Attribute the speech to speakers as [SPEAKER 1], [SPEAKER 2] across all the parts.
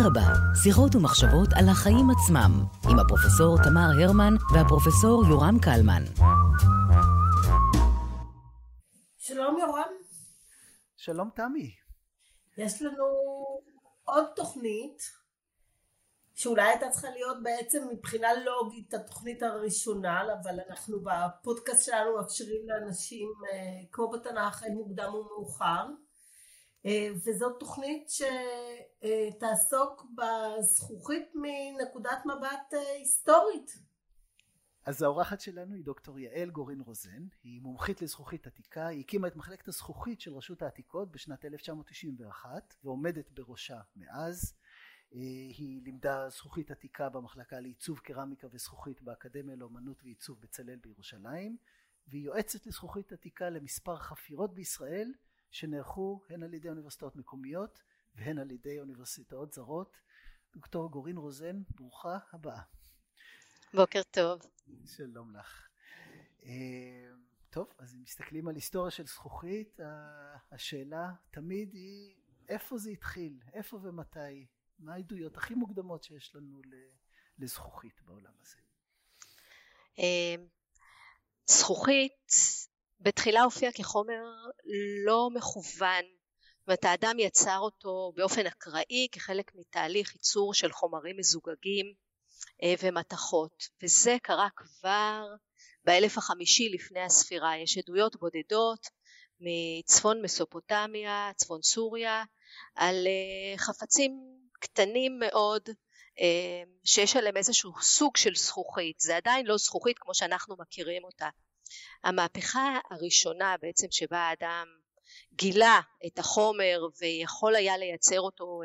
[SPEAKER 1] אדרבה, שיחות ומחשבות על החיים עצמם, עם הפרופסור תמר הרמן והפרופסור יורם קלמן.
[SPEAKER 2] שלום יורם.
[SPEAKER 3] שלום תמי.
[SPEAKER 2] יש לנו עוד תוכנית שאולי הייתה צריכה להיות בעצם מבחינה לוגית התוכנית הראשונה אבל אנחנו בפודקאסט שלנו מאפשרים לאנשים אה, כמו בתנ"ך אין מוקדם ומאוחר וזאת תוכנית שתעסוק בזכוכית מנקודת מבט אה, היסטורית.
[SPEAKER 3] אז האורחת שלנו היא דוקטור יעל גורין רוזן, היא מומחית לזכוכית עתיקה, היא הקימה את מחלקת הזכוכית של רשות העתיקות בשנת 1991 ועומדת בראשה מאז. אה, היא לימדה זכוכית עתיקה במחלקה לעיצוב קרמיקה וזכוכית באקדמיה לאמנות ועיצוב בצלאל בירושלים והיא יועצת לזכוכית עתיקה למספר חפירות בישראל שנערכו הן על ידי אוניברסיטאות מקומיות והן על ידי אוניברסיטאות זרות. דוקטור גורין רוזן, ברוכה הבאה.
[SPEAKER 4] בוקר טוב.
[SPEAKER 3] שלום לך. אה, טוב, אז אם מסתכלים על היסטוריה של זכוכית, השאלה תמיד היא איפה זה התחיל, איפה ומתי, מה העדויות הכי מוקדמות שיש לנו לזכוכית בעולם הזה.
[SPEAKER 4] אה, זכוכית בתחילה הופיע כחומר לא מכוון, זאת אומרת האדם יצר אותו באופן אקראי כחלק מתהליך ייצור של חומרים מזוגגים אה, ומתכות. וזה קרה כבר באלף החמישי לפני הספירה. יש עדויות בודדות מצפון מסופוטמיה צפון סוריה על אה, חפצים קטנים מאוד אה, שיש עליהם איזשהו סוג של זכוכית. זה עדיין לא זכוכית כמו שאנחנו מכירים אותה המהפכה הראשונה בעצם שבה האדם גילה את החומר ויכול היה לייצר אותו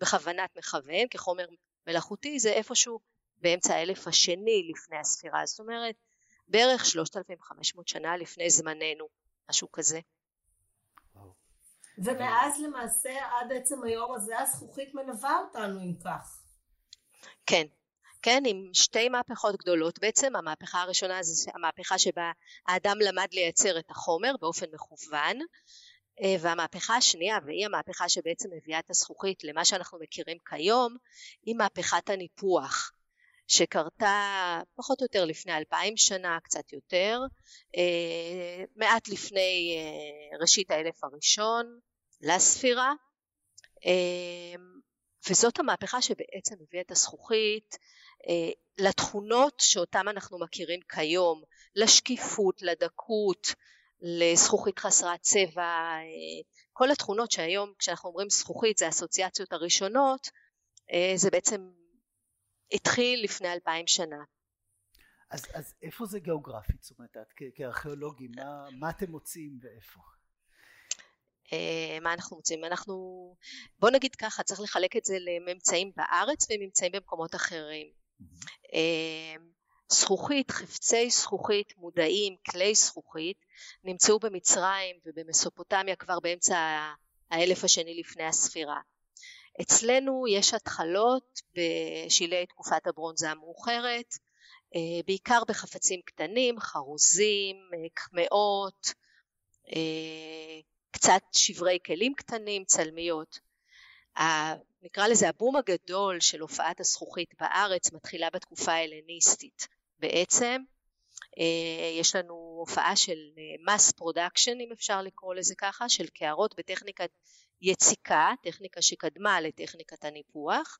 [SPEAKER 4] בכוונת מכוון כחומר מלאכותי זה איפשהו באמצע האלף השני לפני הספירה. זאת אומרת בערך 3,500 שנה לפני זמננו משהו כזה.
[SPEAKER 2] ומאז למעשה עד עצם היום הזה הזכוכית מלווה אותנו אם כך.
[SPEAKER 4] כן כן עם שתי מהפכות גדולות. בעצם המהפכה הראשונה זה המהפכה שבה האדם למד לייצר את החומר באופן מכוון אה, והמהפכה השנייה והיא המהפכה שבעצם מביאה את הזכוכית למה שאנחנו מכירים כיום היא מהפכת הניפוח שקרתה פחות או יותר לפני אלפיים שנה קצת יותר אה, מעט לפני אה, ראשית האלף הראשון לספירה. וזאת המהפכה שבעצם הביאה את הזכוכית לתכונות שאותן אנחנו מכירים כיום לשקיפות לדקות לזכוכית חסרת צבע כל התכונות שהיום כשאנחנו אומרים זכוכית זה האסוציאציות הראשונות זה בעצם התחיל לפני אלפיים שנה.
[SPEAKER 3] אז, אז איפה זה גיאוגרפית? זאת אומרת, את כארכיאולוגים, מה, מה אתם מוצאים ואיפה?
[SPEAKER 4] אה, מה אנחנו מוצאים? אנחנו, בוא נגיד ככה, צריך לחלק את זה לממצאים בארץ וממצאים במקומות אחרים. אה, זכוכית, חפצי זכוכית מודעים, כלי זכוכית, נמצאו במצרים ובמסופוטמיה כבר באמצע האלף השני לפני הספירה. אצלנו יש התחלות בשלהי תקופת הברונזה המאוחרת אה, בעיקר בחפצים קטנים, חרוזים, אה, קמעות, קצת שברי כלים קטנים, צלמיות. נקרא לזה הבום הגדול של הופעת הזכוכית בארץ מתחילה בתקופה ההלניסטית. בעצם יש לנו הופעה של mass production אם אפשר לקרוא לזה ככה של קערות בטכניקת יציקה, טכניקה שקדמה לטכניקת הניפוח.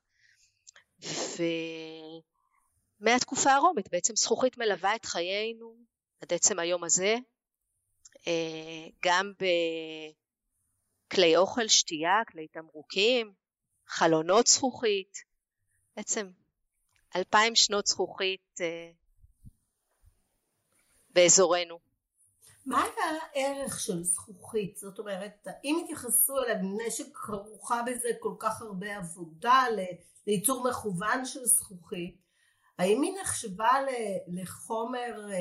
[SPEAKER 4] ומהתקופה הרומית בעצם זכוכית מלווה את חיינו עד עצם היום הזה אה, גם בכלי אוכל, שתייה, כלי תמרוקים, חלונות זכוכית, בעצם אלפיים שנות זכוכית אה, באזורנו.
[SPEAKER 2] מה היה הערך של זכוכית? זאת אומרת, אם התייחסו אליה מפני שכרוכה בזה כל כך הרבה עבודה לייצור מכוון של זכוכית, האם היא נחשבה לחומר אה,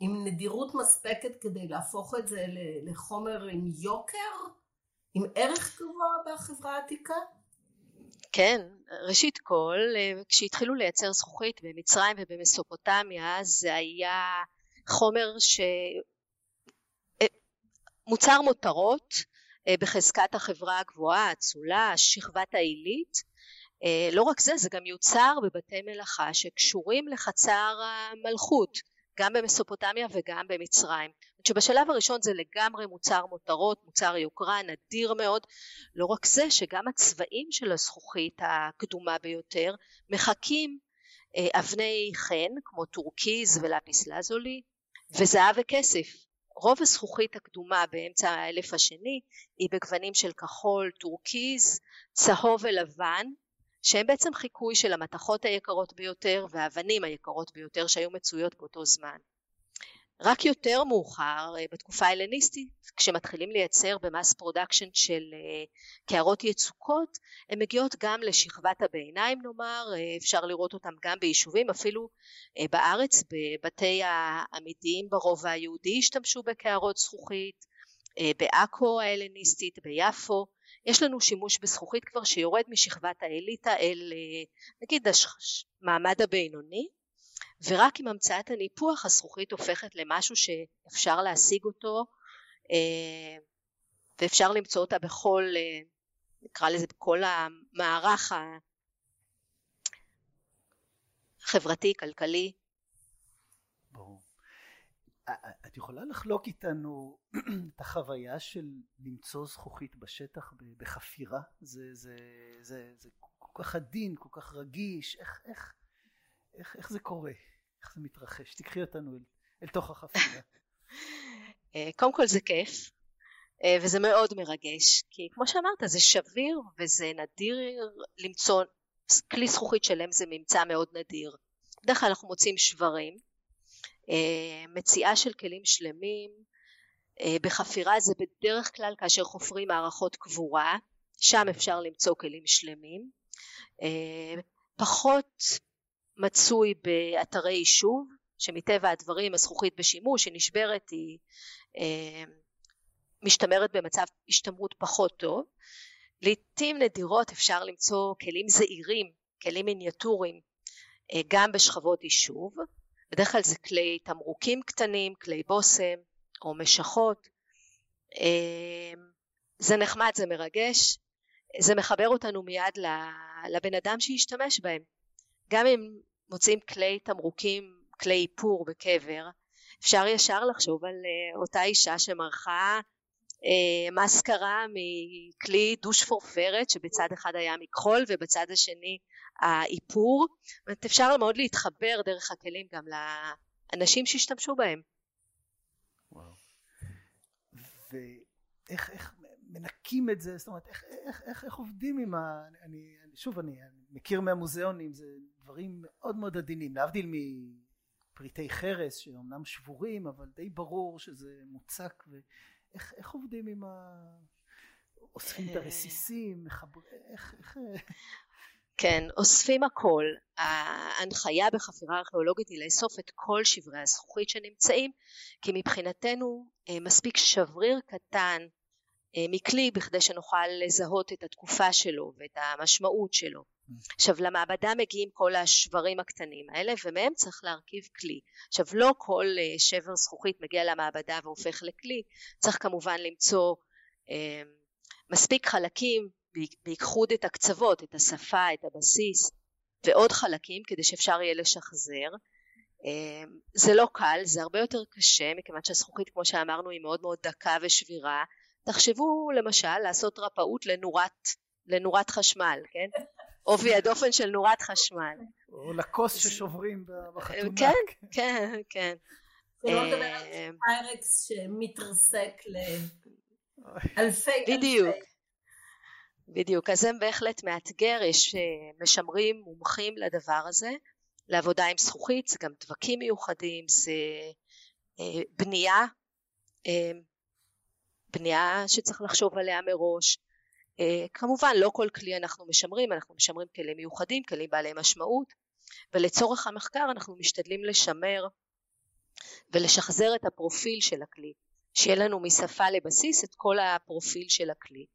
[SPEAKER 2] עם נדירות מספקת כדי להפוך את זה לחומר עם יוקר? עם ערך גבוה בחברה העתיקה?
[SPEAKER 4] כן, ראשית כל, אה, כשהתחילו לייצר זכוכית במצרים ובמסופוטמיה זה היה חומר ש... אה, מוצר מותרות אה, בחזקת החברה הגבוהה, האצולה, שכבת העילית לא רק זה, זה גם יוצר בבתי מלאכה שקשורים לחצר המלכות, גם במסופוטמיה וגם במצרים. שבשלב הראשון זה לגמרי מוצר מותרות, מוצר יוקרה, נדיר מאוד. לא רק זה, שגם הצבעים של הזכוכית הקדומה ביותר מחקים אה, אבני חן כמו טורקיז ולפיס לזולי וזהב וכסף. רוב הזכוכית הקדומה באמצע האלף השני היא בגוונים של כחול, טורקיז, צהוב ולבן שהם בעצם חיקוי של המתכות היקרות ביותר והאבנים היקרות ביותר שהיו מצויות באותו זמן. רק יותר מאוחר אה, בתקופה ההלניסטית כשמתחילים לייצר ב mass production של אה, קערות יצוקות הן מגיעות גם לשכבת הביניים נאמר אה, אפשר לראות אותן גם ביישובים אפילו בארץ בבתי העמידים ברובע היהודי השתמשו בקערות זכוכית בעכו ההלניסטית ביפו יש לנו שימוש בזכוכית כבר שיורד משכבת האליטה אל נגיד המעמד הבינוני ורק עם המצאת הניפוח הזכוכית הופכת למשהו שאפשר להשיג אותו אה, ואפשר למצוא אותה בכל, אה, נקרא לזה בכל המערך החברתי, כלכלי.
[SPEAKER 3] את יכולה לחלוק איתנו את החוויה של למצוא זכוכית בשטח בחפירה? זה, זה, זה, זה כל כך עדין, כל כך רגיש, איך, איך, איך, איך זה קורה? איך זה מתרחש? תקחי אותנו אל, אל תוך החפירה.
[SPEAKER 4] אה, קודם כל זה כיף, אה, וזה מאוד מרגש, כי כמו שאמרת זה שביר וזה נדיר למצוא כלי זכוכית שלם זה ממצא מאוד נדיר. בדרך כלל אנחנו מוצאים שברים, מציאה של כלים שלמים, בחפירה זה בדרך כלל כאשר חופרים מערכות קבורה, שם אפשר למצוא כלים שלמים. פחות מצוי באתרי יישוב שמטבע הדברים הזכוכית בשימוש היא נשברת היא אה, משתמרת במצב השתמרות פחות טוב לעתים נדירות אפשר למצוא כלים זעירים כלים מיניאטוריים אה, גם בשכבות יישוב בדרך כלל זה כלי תמרוקים קטנים כלי בושם או משכות. אה, זה נחמד זה מרגש. זה מחבר אותנו מיד לבן אדם שישתמש בהם. גם אם מוצאים כלי תמרוקים, כלי איפור בקבר, אפשר ישר לחשוב על uh, אותה אישה שמרחה מסקרה מכלי דוש פורפרת שבצד אחד היה מכחול ובצד השני האיפור. זאת אומרת אפשר מאוד להתחבר דרך הכלים גם לאנשים שהשתמשו בהם.
[SPEAKER 3] וואו. ואיך איך מנקים את זה, זאת אומרת איך, איך, איך, איך עובדים עם ה... אני, אני, שוב אני, אני מכיר מהמוזיאונים, זה דברים מאוד מאוד עדינים, להבדיל מפריטי חרס שאומנם שבורים אבל די ברור שזה מוצק ואיך איך עובדים עם ה... אוספים את הרסיסים, מחברים, איך, איך...
[SPEAKER 4] כן, אוספים הכל. ההנחיה בחפירה ארכיאולוגית היא לאסוף את כל שברי הזכוכית שנמצאים, כי מבחינתנו אה, מספיק שבריר קטן אה, מכלי בכדי שנוכל לזהות את התקופה שלו ואת המשמעות שלו. עכשיו למעבדה מגיעים כל השברים הקטנים האלה ומהם צריך להרכיב כלי. עכשיו לא כל אה, שבר זכוכית מגיע למעבדה והופך לכלי, צריך כמובן למצוא אה, מספיק חלקים בייחוד את הקצוות, את השפה, את הבסיס ועוד חלקים כדי שאפשר יהיה לשחזר. אה, זה לא קל, זה הרבה יותר קשה מכיוון שהזכוכית כמו שאמרנו היא מאוד מאוד דקה ושבירה תחשבו למשל לעשות רפאות לנורת, לנורת חשמל, כן? עובי הדופן של נורת חשמל.
[SPEAKER 3] או לכוס ששוברים בחתונה.
[SPEAKER 4] כן, כן, כן.
[SPEAKER 2] שלא לדבר על אה, פיירקס שמתרסק לאלפי אלפי.
[SPEAKER 4] בדיוק. בדיוק, אז זה בהחלט מאתגר, יש אה, משמרים מומחים לדבר הזה, לעבודה עם זכוכית, זה גם דבקים מיוחדים, זה אה, בנייה בנייה שצריך לחשוב עליה מראש. אה, כמובן לא כל כלי אנחנו משמרים, אנחנו משמרים כלים מיוחדים, כלים בעלי משמעות, ולצורך המחקר אנחנו משתדלים לשמר ולשחזר את הפרופיל של הכלי, שיהיה לנו משפה לבסיס את כל הפרופיל של הכלי.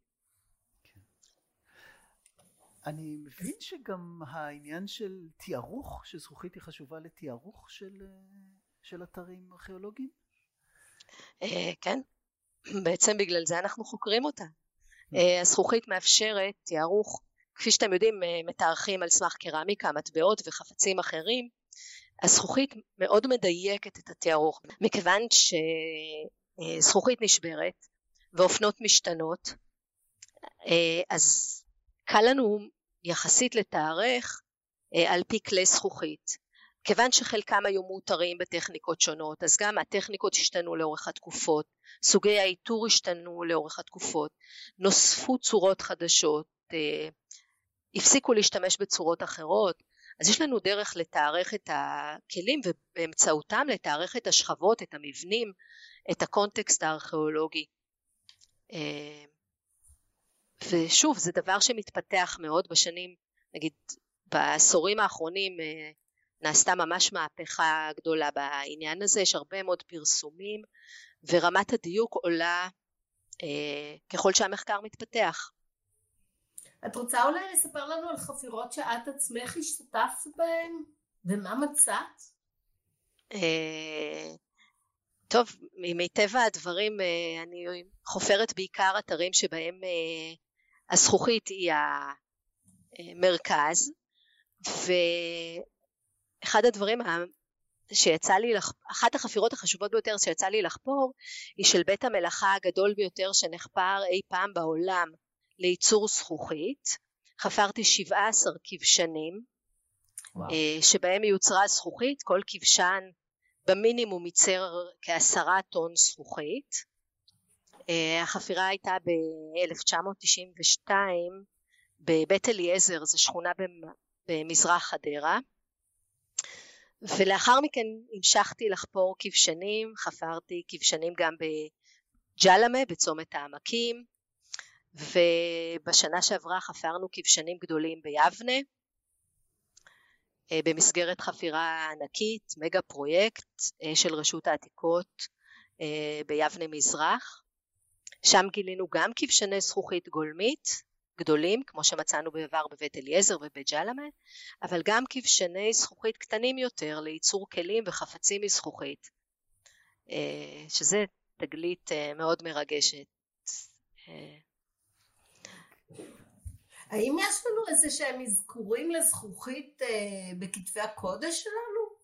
[SPEAKER 3] אני מבין שגם העניין של תיארוך, שזכוכית היא חשובה לתיארוך של, אה, של אתרים ארכיאולוגיים?
[SPEAKER 4] אה, כן, בעצם בגלל זה אנחנו חוקרים אותה. Mm. אה, הזכוכית מאפשרת תיארוך כפי שאתם יודעים מתארחים על סמך קרמיקה, מטבעות וחפצים אחרים, הזכוכית מאוד מדייקת את התיארוך, מכיוון שזכוכית נשברת ואופנות משתנות, אז קל לנו יחסית לתארך על פי כלי זכוכית. כיוון שחלקם היו מאותרים בטכניקות שונות, אז גם הטכניקות השתנו לאורך התקופות, סוגי האיתור השתנו לאורך התקופות, נוספו צורות חדשות, אה, הפסיקו להשתמש בצורות אחרות, אז יש לנו דרך לתארך את הכלים ובאמצעותם לתארך את השכבות, את המבנים, את הקונטקסט הארכיאולוגי. אה, ושוב, זה דבר שמתפתח מאוד בשנים, נגיד בעשורים האחרונים אה, נעשתה ממש מהפכה גדולה בעניין הזה, יש הרבה מאוד פרסומים ורמת הדיוק עולה אה, ככל שהמחקר מתפתח.
[SPEAKER 2] את רוצה אולי לספר לנו על חפירות שאת עצמך השתתפת בהן ומה מצאת?
[SPEAKER 4] אה, טוב, מטבע הדברים אה, אני חופרת בעיקר אתרים שבהם אה, הזכוכית היא המרכז ואחד הדברים שיצא לי, לח... אחת החפירות החשובות ביותר שיצא לי לחפור היא של בית המלאכה הגדול ביותר שנחפר אי פעם בעולם לייצור זכוכית. חפרתי 17 כבשנים וואו. אה, שבהם יוצרה זכוכית, כל כבשן במינימום ייצר כעשרה טון זכוכית. אה, החפירה הייתה ב-1992 בבית אליעזר, זו שכונה במזרח חדרה. ולאחר מכן המשכתי לחפור כבשנים, חפרתי כבשנים גם בג'למה, בצומת העמקים, ובשנה שעברה חפרנו כבשנים גדולים ביבנה, אה, במסגרת חפירה ענקית, מגה פרויקט אה, של רשות העתיקות אה, ביבנה מזרח. שם גילינו גם כבשני זכוכית גולמית גדולים, כמו שמצאנו בעבר בבית אליעזר ובג'למה, אבל גם כבשני זכוכית קטנים יותר לייצור כלים וחפצים מזכוכית, שזה תגלית מאוד מרגשת.
[SPEAKER 2] האם יש לנו איזה שהם אזכורים לזכוכית אה, בכתבי הקודש שלנו?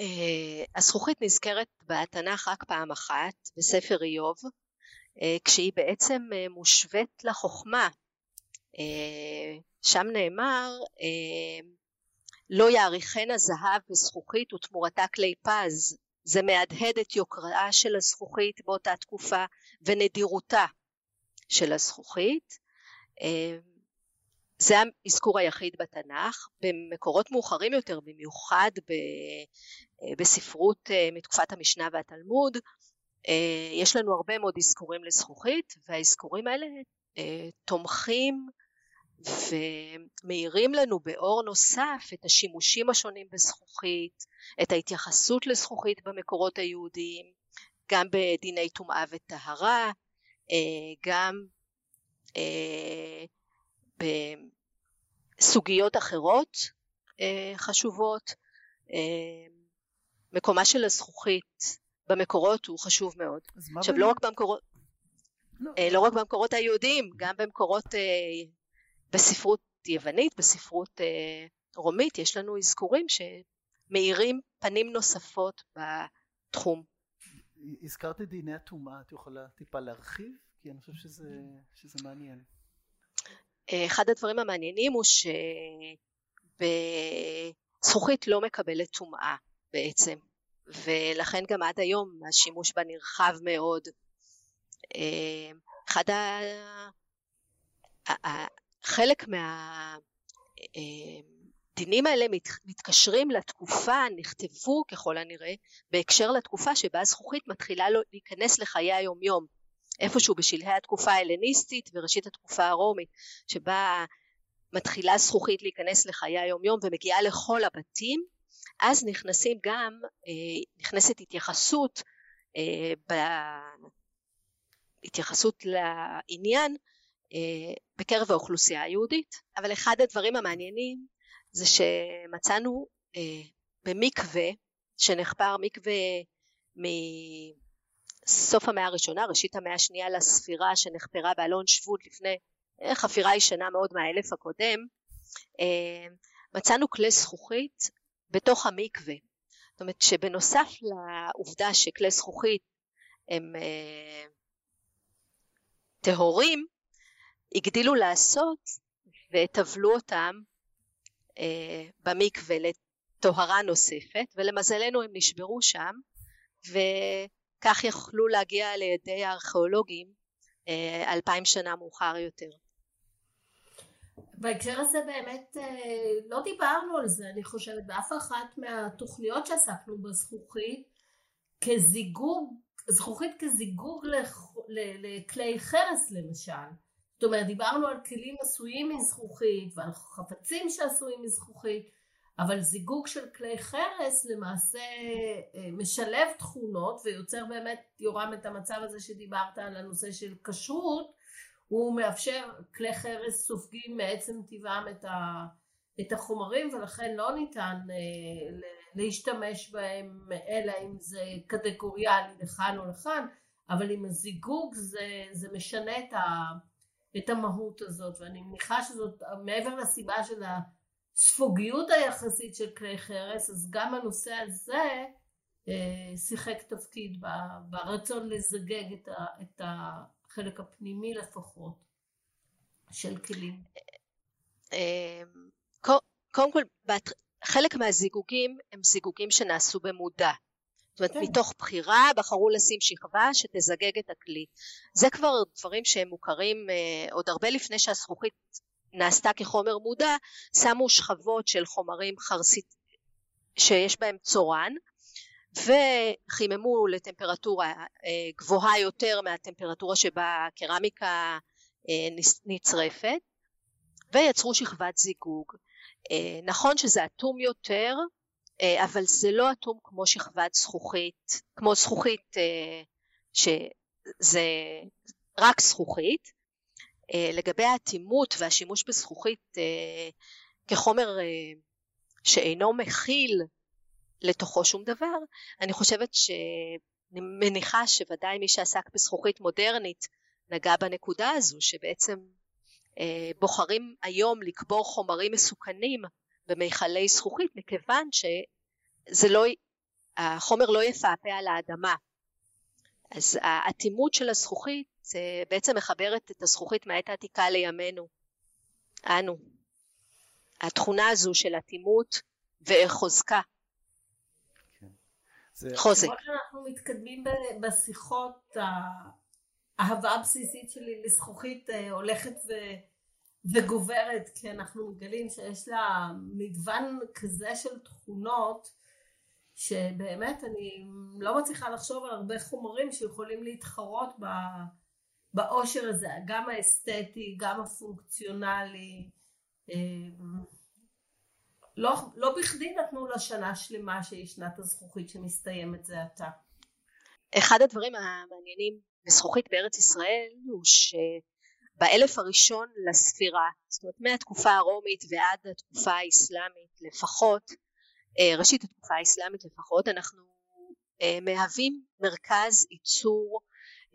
[SPEAKER 4] אה, הזכוכית נזכרת בתנ"ך רק פעם אחת, בספר איוב, אה, כשהיא בעצם אה, מושווית לחוכמה. אה, שם נאמר, אה, לא יעריכנה זהב וזכוכית ותמורתה כלי פז. זה מהדהד את יוקרה של הזכוכית באותה תקופה ונדירותה של הזכוכית. זה האזכור היחיד בתנ"ך. במקורות מאוחרים יותר, במיוחד אה, בספרות אה, מתקופת המשנה והתלמוד, אה, יש לנו הרבה מאוד אזכורים לזכוכית, והאזכורים האלה תומכים ומאירים לנו באור נוסף את השימושים השונים בזכוכית, את ההתייחסות לזכוכית במקורות היהודיים, גם בדיני טומאה וטהרה, גם אה, בסוגיות אחרות אה, חשובות. אה, מקומה של הזכוכית במקורות הוא חשוב מאוד. עכשיו לא רק במקורות, לא. לא רק במקורות היהודיים, גם במקורות בספרות יוונית, בספרות רומית, יש לנו אזכורים שמאירים פנים נוספות בתחום.
[SPEAKER 3] הזכרת את דיני הטומאה, את יכולה טיפה להרחיב? כי אני חושב שזה, שזה מעניין.
[SPEAKER 4] אחד הדברים המעניינים הוא שבזכוכית לא מקבלת טומאה בעצם, ולכן גם עד היום השימוש בה נרחב מאוד. אחד ה... חלק מהדינים האלה מתקשרים לתקופה, נכתבו ככל הנראה בהקשר לתקופה שבה הזכוכית מתחילה להיכנס לחיי היומיום. איפשהו בשלהי התקופה ההלניסטית וראשית התקופה הרומית שבה מתחילה זכוכית להיכנס לחיי היומיום ומגיעה לכל הבתים אז נכנסים גם אה, נכנסת התייחסות אה, התייחסות לעניין אה, בקרב האוכלוסייה היהודית. אבל אחד הדברים המעניינים זה שמצאנו במקווה שנחפר מקווה מסוף המאה הראשונה, ראשית המאה השנייה לספירה שנחפרה באלון שבות לפני חפירה ישנה מאוד מהאלף הקודם, מצאנו כלי זכוכית בתוך המקווה. זאת אומרת שבנוסף לעובדה שכלי זכוכית הם טהורים, הגדילו לעשות וטבלו אותם אה, במקווה לטהרה נוספת ולמזלנו הם נשברו שם וכך יכלו להגיע לידי הארכיאולוגים אה, אלפיים שנה מאוחר יותר.
[SPEAKER 2] בהקשר הזה באמת אה, לא דיברנו על זה אני חושבת באף אחת מהתוכניות שעסקנו בזכוכית כזיגוג, זכוכית כזיגוג לכלי חרס למשל. זאת אומרת דיברנו על כלים עשויים מזכוכית ועל חפצים שעשויים מזכוכית אבל זיגוג של כלי חרס למעשה אה, משלב תכונות ויוצר באמת יורם את המצב הזה שדיברת על הנושא של כשרות הוא מאפשר כלי חרס סופגים מעצם טבעם את, ה, את החומרים ולכן לא ניתן אה, להשתמש בהם אלא אם זה קטגוריאלי לכאן או לכאן אבל עם הזיגוג זה, זה משנה את ה... את המהות הזאת ואני מניחה שזאת מעבר לסיבה של הספוגיות היחסית של כלי חרס אז גם הנושא הזה אה, שיחק תפקיד ברצון לזגג את, ה, את החלק הפנימי לפחות של כלים.
[SPEAKER 4] אה, קודם כל חלק מהזיגוגים הם זיגוגים שנעשו במודע זאת אומרת, כן. מתוך בחירה בחרו לשים שכבה שתזגג את הכלי. זה כבר דברים שהם מוכרים אה, עוד הרבה לפני שהזכוכית נעשתה כחומר מודע, שמו שכבות של חומרים חרסית שיש בהם צורן, וחיממו לטמפרטורה אה, גבוהה יותר מהטמפרטורה שבה הקרמיקה אה, נצרפת, ויצרו שכבת זיגוג. אה, נכון שזה אטום יותר, אבל זה לא אטום כמו שכבת זכוכית, כמו זכוכית שזה רק זכוכית. לגבי האטימות והשימוש בזכוכית כחומר שאינו מכיל לתוכו שום דבר, אני חושבת שאני מניחה שוודאי מי שעסק בזכוכית מודרנית נגע בנקודה הזו שבעצם בוחרים היום לקבור חומרים מסוכנים במכלי זכוכית מכיוון שזה לא, לא יפעפע על האדמה. אז האטימות של הזכוכית בעצם מחברת את הזכוכית מהעת העתיקה לימינו, אנו. התכונה הזו של אטימות וחוזקה. כן. חוזק.
[SPEAKER 2] כמו שאנחנו מתקדמים בשיחות, האהבה הבסיסית שלי לזכוכית אה, הולכת ו... וגוברת כי אנחנו מגלים שיש לה מגוון כזה של תכונות שבאמת אני לא מצליחה לחשוב על הרבה חומרים שיכולים להתחרות באושר הזה, גם האסתטי, גם הפונקציונלי. לא, לא בכדי נתנו לה שנה שלמה שהיא שנת הזכוכית שמסתיימת זה עתה.
[SPEAKER 4] אחד הדברים המעניינים בזכוכית בארץ ישראל הוא ש... באלף הראשון לספירה, זאת אומרת מהתקופה הרומית ועד התקופה האסלאמית לפחות, אה, ראשית התקופה האסלאמית לפחות, אנחנו אה, מהווים מרכז ייצור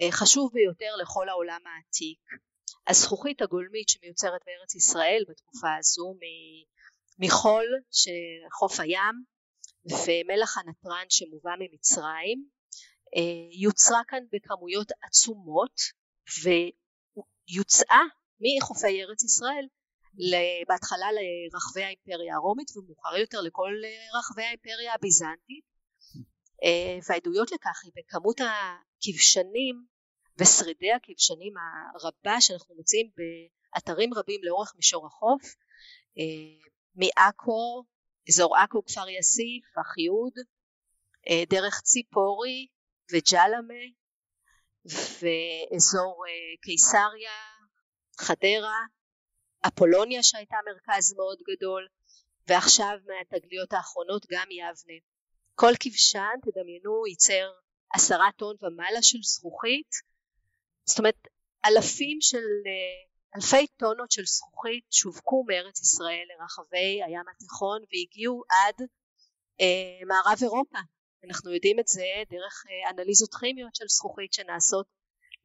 [SPEAKER 4] אה, חשוב ביותר לכל העולם העתיק. הזכוכית הגולמית שמיוצרת בארץ ישראל בתקופה הזו מחול של חוף הים ומלח הנתרן שמובא ממצרים יוצרה כאן בכמויות עצומות יוצאה מחופי ארץ ישראל בהתחלה לרחבי האימפריה הרומית ומאוחר יותר לכל רחבי האימפריה הביזנטית. אה, והעדויות לכך היא בכמות הכבשנים ושרידי הכבשנים הרבה שאנחנו מוצאים באתרים רבים לאורך מישור החוף. אה, מעכו, אזור עכו, כפר יאסיף, אחיהוד, אה, דרך ציפורי וג'למה ואזור אה, קיסריה, חדרה, אפולוניה שהייתה מרכז מאוד גדול ועכשיו מהתגליות האחרונות גם יבנה. כל כבשן תדמיינו ייצר עשרה טון ומעלה של זכוכית זאת אומרת אלפים של אה, אלפי טונות של זכוכית שווקו מארץ ישראל לרחבי הים התיכון והגיעו עד אה, מערב אירופה אנחנו יודעים את זה דרך אה, אנליזות כימיות של זכוכית שנעשות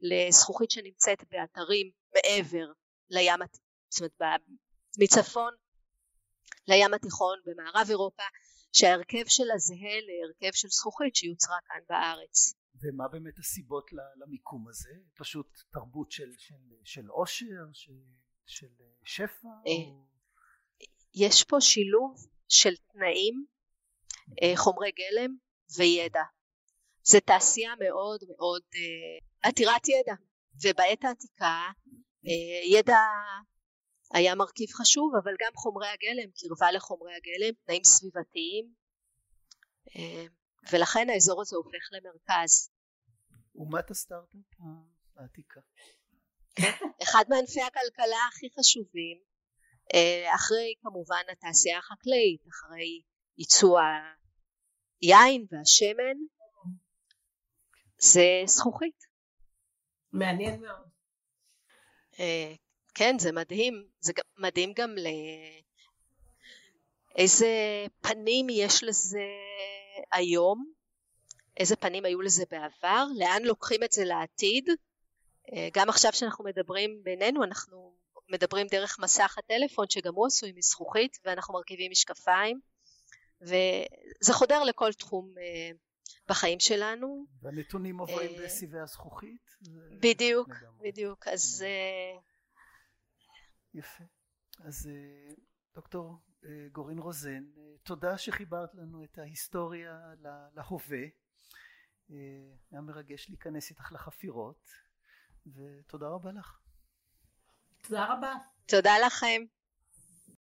[SPEAKER 4] לזכוכית שנמצאת באתרים מעבר לים, זאת אומרת מצפון לים התיכון במערב אירופה שההרכב שלה זהה להרכב של זכוכית שיוצרה כאן בארץ.
[SPEAKER 3] ומה באמת הסיבות למיקום הזה? פשוט תרבות של, של, של עושר, של, של שפע? אה.
[SPEAKER 4] יש פה שילוב של תנאים, אה, חומרי גלם וידע. זו תעשייה מאוד מאוד אה, עתירת ידע, ובעת העתיקה ידע היה מרכיב חשוב, אבל גם חומרי הגלם, קרבה לחומרי הגלם, תנאים סביבתיים, ולכן האזור הזה הופך למרכז.
[SPEAKER 3] אומת הסטארט-אפ העתיקה.
[SPEAKER 4] אחד מענפי הכלכלה הכי חשובים, אה, אחרי כמובן התעשייה החקלאית, אחרי ייצוא היין והשמן, זה זכוכית.
[SPEAKER 2] מעניין מאוד.
[SPEAKER 4] אה, כן, זה מדהים. זה מדהים גם לאיזה פנים יש לזה היום, איזה פנים היו לזה בעבר, לאן לוקחים את זה לעתיד. אה, גם עכשיו שאנחנו מדברים בינינו, אנחנו מדברים דרך מסך הטלפון שגם הוא עשוי מזכוכית ואנחנו מרכיבים משקפיים וזה חודר לכל תחום אה, בחיים שלנו.
[SPEAKER 3] והנתונים עוברים אה, בסיבי הזכוכית?
[SPEAKER 4] בדיוק, בדיוק. אז...
[SPEAKER 3] יפה. אז דוקטור גורין רוזן, תודה שחיברת לנו את ההיסטוריה להווה. היה מרגש להיכנס איתך לחפירות, ותודה רבה לך.
[SPEAKER 2] תודה רבה.
[SPEAKER 4] תודה לכם.